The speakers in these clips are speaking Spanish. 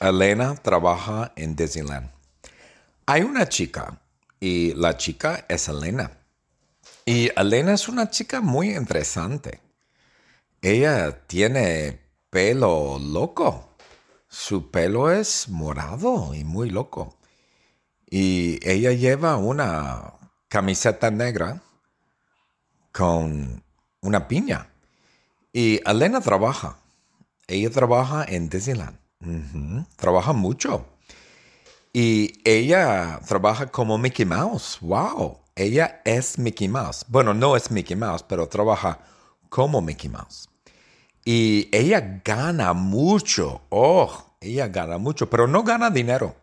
Elena trabaja en Disneyland. Hay una chica y la chica es Elena. Y Elena es una chica muy interesante. Ella tiene pelo loco. Su pelo es morado y muy loco. Y ella lleva una camiseta negra con una piña. Y Elena trabaja. Ella trabaja en Disneyland. Trabaja mucho. Y ella trabaja como Mickey Mouse. ¡Wow! Ella es Mickey Mouse. Bueno, no es Mickey Mouse, pero trabaja como Mickey Mouse. Y ella gana mucho. Oh, ella gana mucho, pero no gana dinero.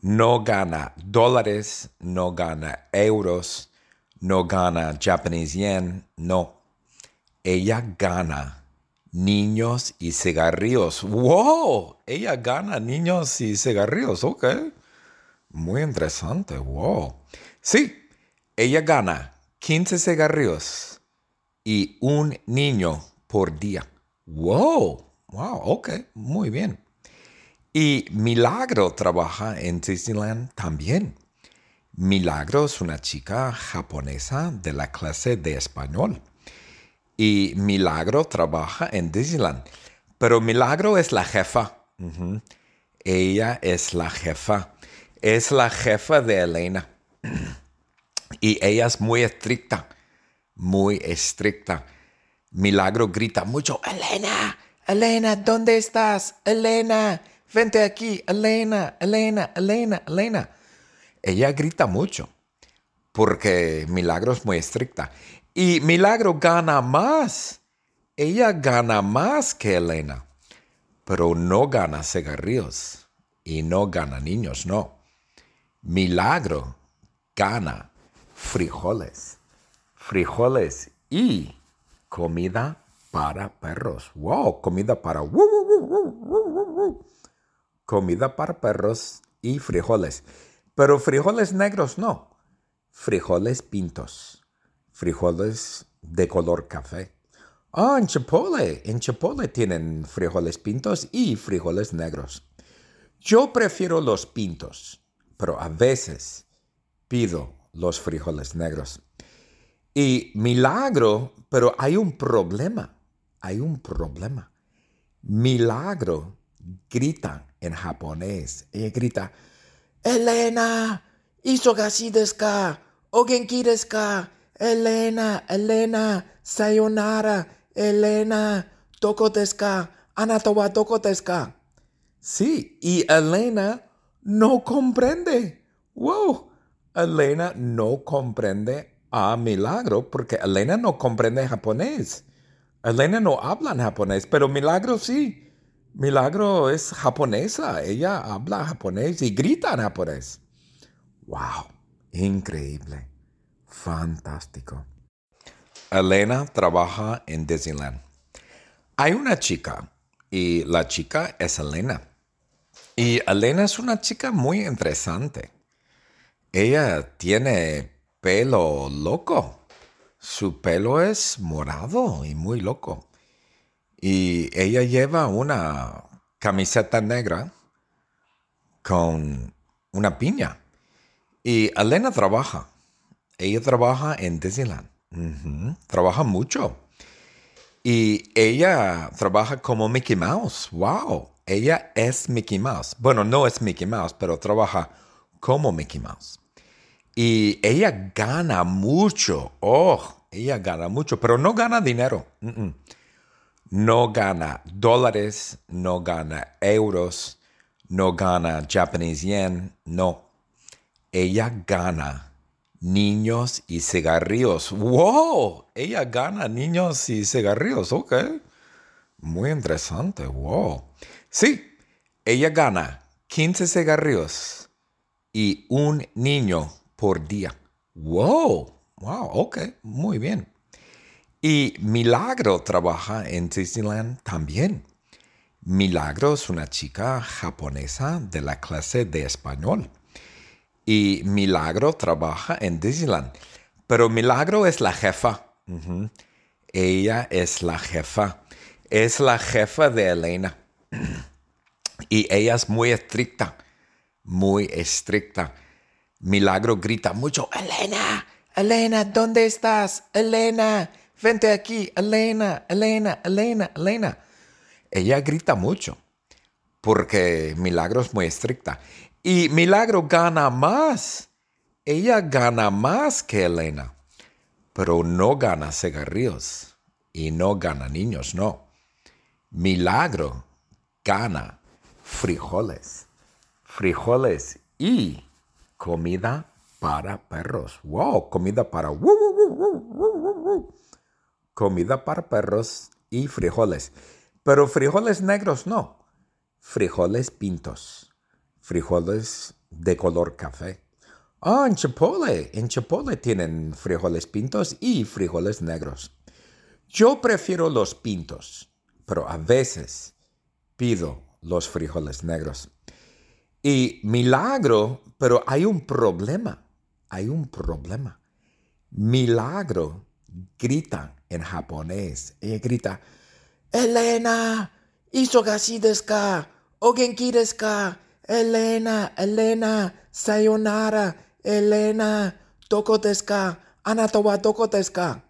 No gana dólares, no gana euros, no gana Japanese yen. No. Ella gana niños y cigarrillos. ¡Wow! Ella gana niños y cigarrillos. Ok. Muy interesante. ¡Wow! Sí, ella gana 15 cigarrillos y un niño por día. ¡Wow! ¡Wow! Ok. Muy bien. Y Milagro trabaja en Disneyland también. Milagro es una chica japonesa de la clase de español. Y Milagro trabaja en Disneyland. Pero Milagro es la jefa. Ella es la jefa. Es la jefa de Elena. y ella es muy estricta. Muy estricta. Milagro grita mucho, Elena, Elena, ¿dónde estás? Elena, vente aquí, Elena, Elena, Elena, Elena. Ella grita mucho porque Milagro es muy estricta. Y Milagro gana más. Ella gana más que Elena, pero no gana cigarrillos y no gana niños, no. Milagro gana frijoles, frijoles y comida para perros. Wow, comida para... comida para perros y frijoles. Pero frijoles negros no, frijoles pintos frijoles de color café. Ah, en Chipotle, en Chipotle tienen frijoles pintos y frijoles negros. Yo prefiero los pintos, pero a veces pido los frijoles negros. Y milagro, pero hay un problema, hay un problema. Milagro grita en japonés. Ella grita, Elena, hizo deska, o genki deska, Elena, Elena, sayonara, Elena, tokoteska, anatowa tokoteska. Sí, y Elena no comprende. Wow, Elena no comprende a Milagro porque Elena no comprende japonés. Elena no habla en japonés, pero Milagro sí. Milagro es japonesa, ella habla japonés y grita en japonés. Wow, increíble. Fantástico. Elena trabaja en Disneyland. Hay una chica y la chica es Elena. Y Elena es una chica muy interesante. Ella tiene pelo loco. Su pelo es morado y muy loco. Y ella lleva una camiseta negra con una piña. Y Elena trabaja. Ella trabaja en Disneyland. Trabaja mucho. Y ella trabaja como Mickey Mouse. ¡Wow! Ella es Mickey Mouse. Bueno, no es Mickey Mouse, pero trabaja como Mickey Mouse. Y ella gana mucho. Oh, ella gana mucho, pero no gana dinero. No gana dólares, no gana euros, no gana Japanese yen. No. Ella gana niños y cigarrillos. ¡Wow! Ella gana niños y cigarrillos. Ok. Muy interesante. ¡Wow! Sí, ella gana 15 cigarrillos y un niño por día. ¡Wow! ¡Wow! Ok. Muy bien. Y Milagro trabaja en Disneyland también. Milagro es una chica japonesa de la clase de español. Y Milagro trabaja en Disneyland. Pero Milagro es la jefa. Ella es la jefa. Es la jefa de Elena. Y ella es muy estricta, muy estricta. Milagro grita mucho, Elena, Elena, ¿dónde estás? Elena, vente aquí, Elena, Elena, Elena, Elena. Ella grita mucho porque Milagro es muy estricta. Y Milagro gana más. Ella gana más que Elena, pero no gana cigarrillos y no gana niños, no. Milagro gana frijoles, frijoles y comida para perros. Wow, comida para... Comida para perros y frijoles. Pero frijoles negros no. Frijoles pintos. Frijoles de color café. Ah, en Chipotle. En Chipotle tienen frijoles pintos y frijoles negros. Yo prefiero los pintos pero a veces pido los frijoles negros. Y milagro, pero hay un problema, hay un problema. Milagro grita en japonés. Ella grita, Elena, isogashi desu ka? O genki desu ka? Elena, Elena, sayonara, Elena, toko desu ka? Anata wa toko desu ka?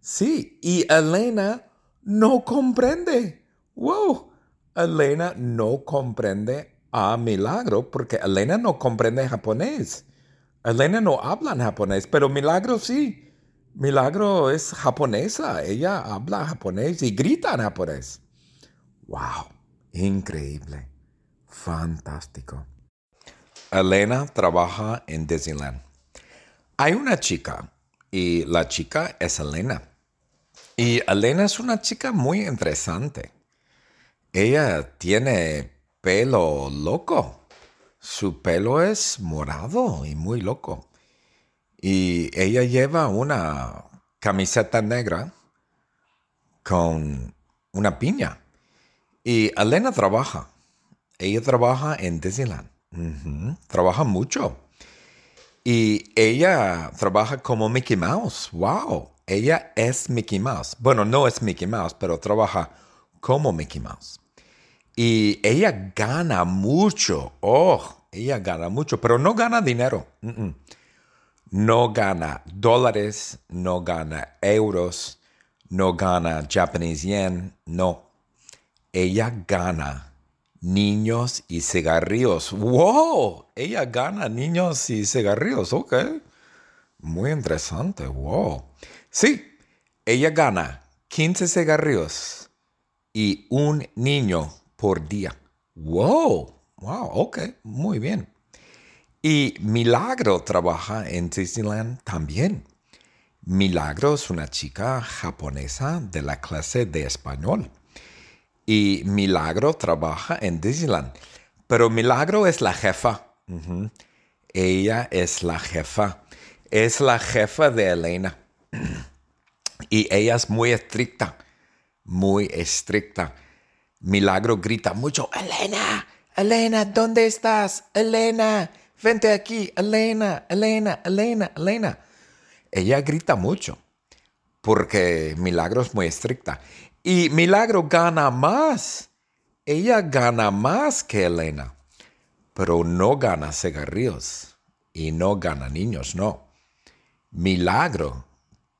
Sí, y Elena no comprende. ¡Wow! Elena no comprende a Milagro porque Elena no comprende japonés. Elena no habla en japonés, pero Milagro sí. Milagro es japonesa. Ella habla japonés y grita en japonés. ¡Wow! Increíble. Fantástico. Elena trabaja en Disneyland. Hay una chica y la chica es Elena. Y Elena es una chica muy interesante. Ella tiene pelo loco. Su pelo es morado y muy loco. Y ella lleva una camiseta negra con una piña. Y Elena trabaja. Ella trabaja en Disneyland. Trabaja mucho. Y ella trabaja como Mickey Mouse. ¡Wow! Ella es Mickey Mouse. Bueno, no es Mickey Mouse, pero trabaja como Mickey Mouse. Y ella gana mucho. Oh, ella gana mucho, pero no gana dinero. No gana dólares, no gana euros, no gana Japanese yen. No. Ella gana niños y cigarrillos. ¡Wow! Ella gana niños y cigarrillos. Ok. Muy interesante. ¡Wow! Sí, ella gana 15 cigarrillos y un niño por día. ¡Wow! ¡Wow! Ok, muy bien. Y Milagro trabaja en Disneyland también. Milagro es una chica japonesa de la clase de español. Y Milagro trabaja en Disneyland. Pero Milagro es la jefa. Ella es la jefa. Es la jefa de Elena. Y ella es muy estricta, muy estricta. Milagro grita mucho, Elena, Elena, ¿dónde estás? Elena, vente aquí, Elena, Elena, Elena, Elena. Ella grita mucho porque Milagro es muy estricta. Y Milagro gana más. Ella gana más que Elena, pero no gana cigarrillos y no gana niños, no. Milagro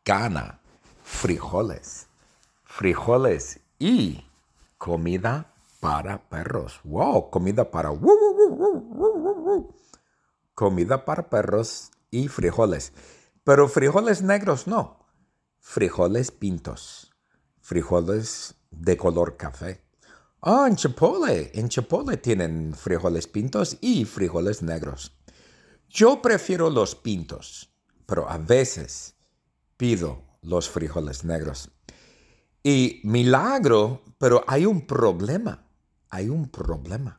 gana frijoles, frijoles y comida para perros. Wow, comida para comida para perros y frijoles. Pero frijoles negros no. Frijoles pintos. Frijoles de color café. Ah, en Chipotle. En Chipotle tienen frijoles pintos y frijoles negros. Yo prefiero los pintos, pero a veces pido los frijoles negros. Y milagro, pero hay un problema, hay un problema.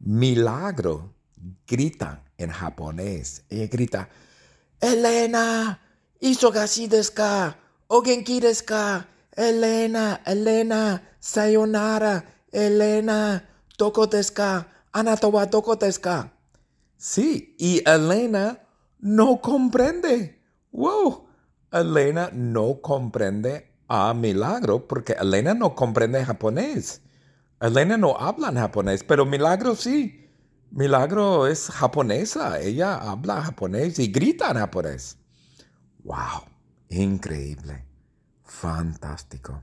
Milagro grita en japonés. Ella grita, Elena, isogashi desu ka? O genki desu ka? Elena, Elena, sayonara, Elena, toko desu ka? Anata wa toko desu ka? Sí, y Elena no comprende. Wow, Elena no comprende a Milagro porque Elena no comprende japonés. Elena no habla en japonés, pero Milagro sí. Milagro es japonesa. Ella habla japonés y grita en japonés. ¡Wow! Increíble. Fantástico.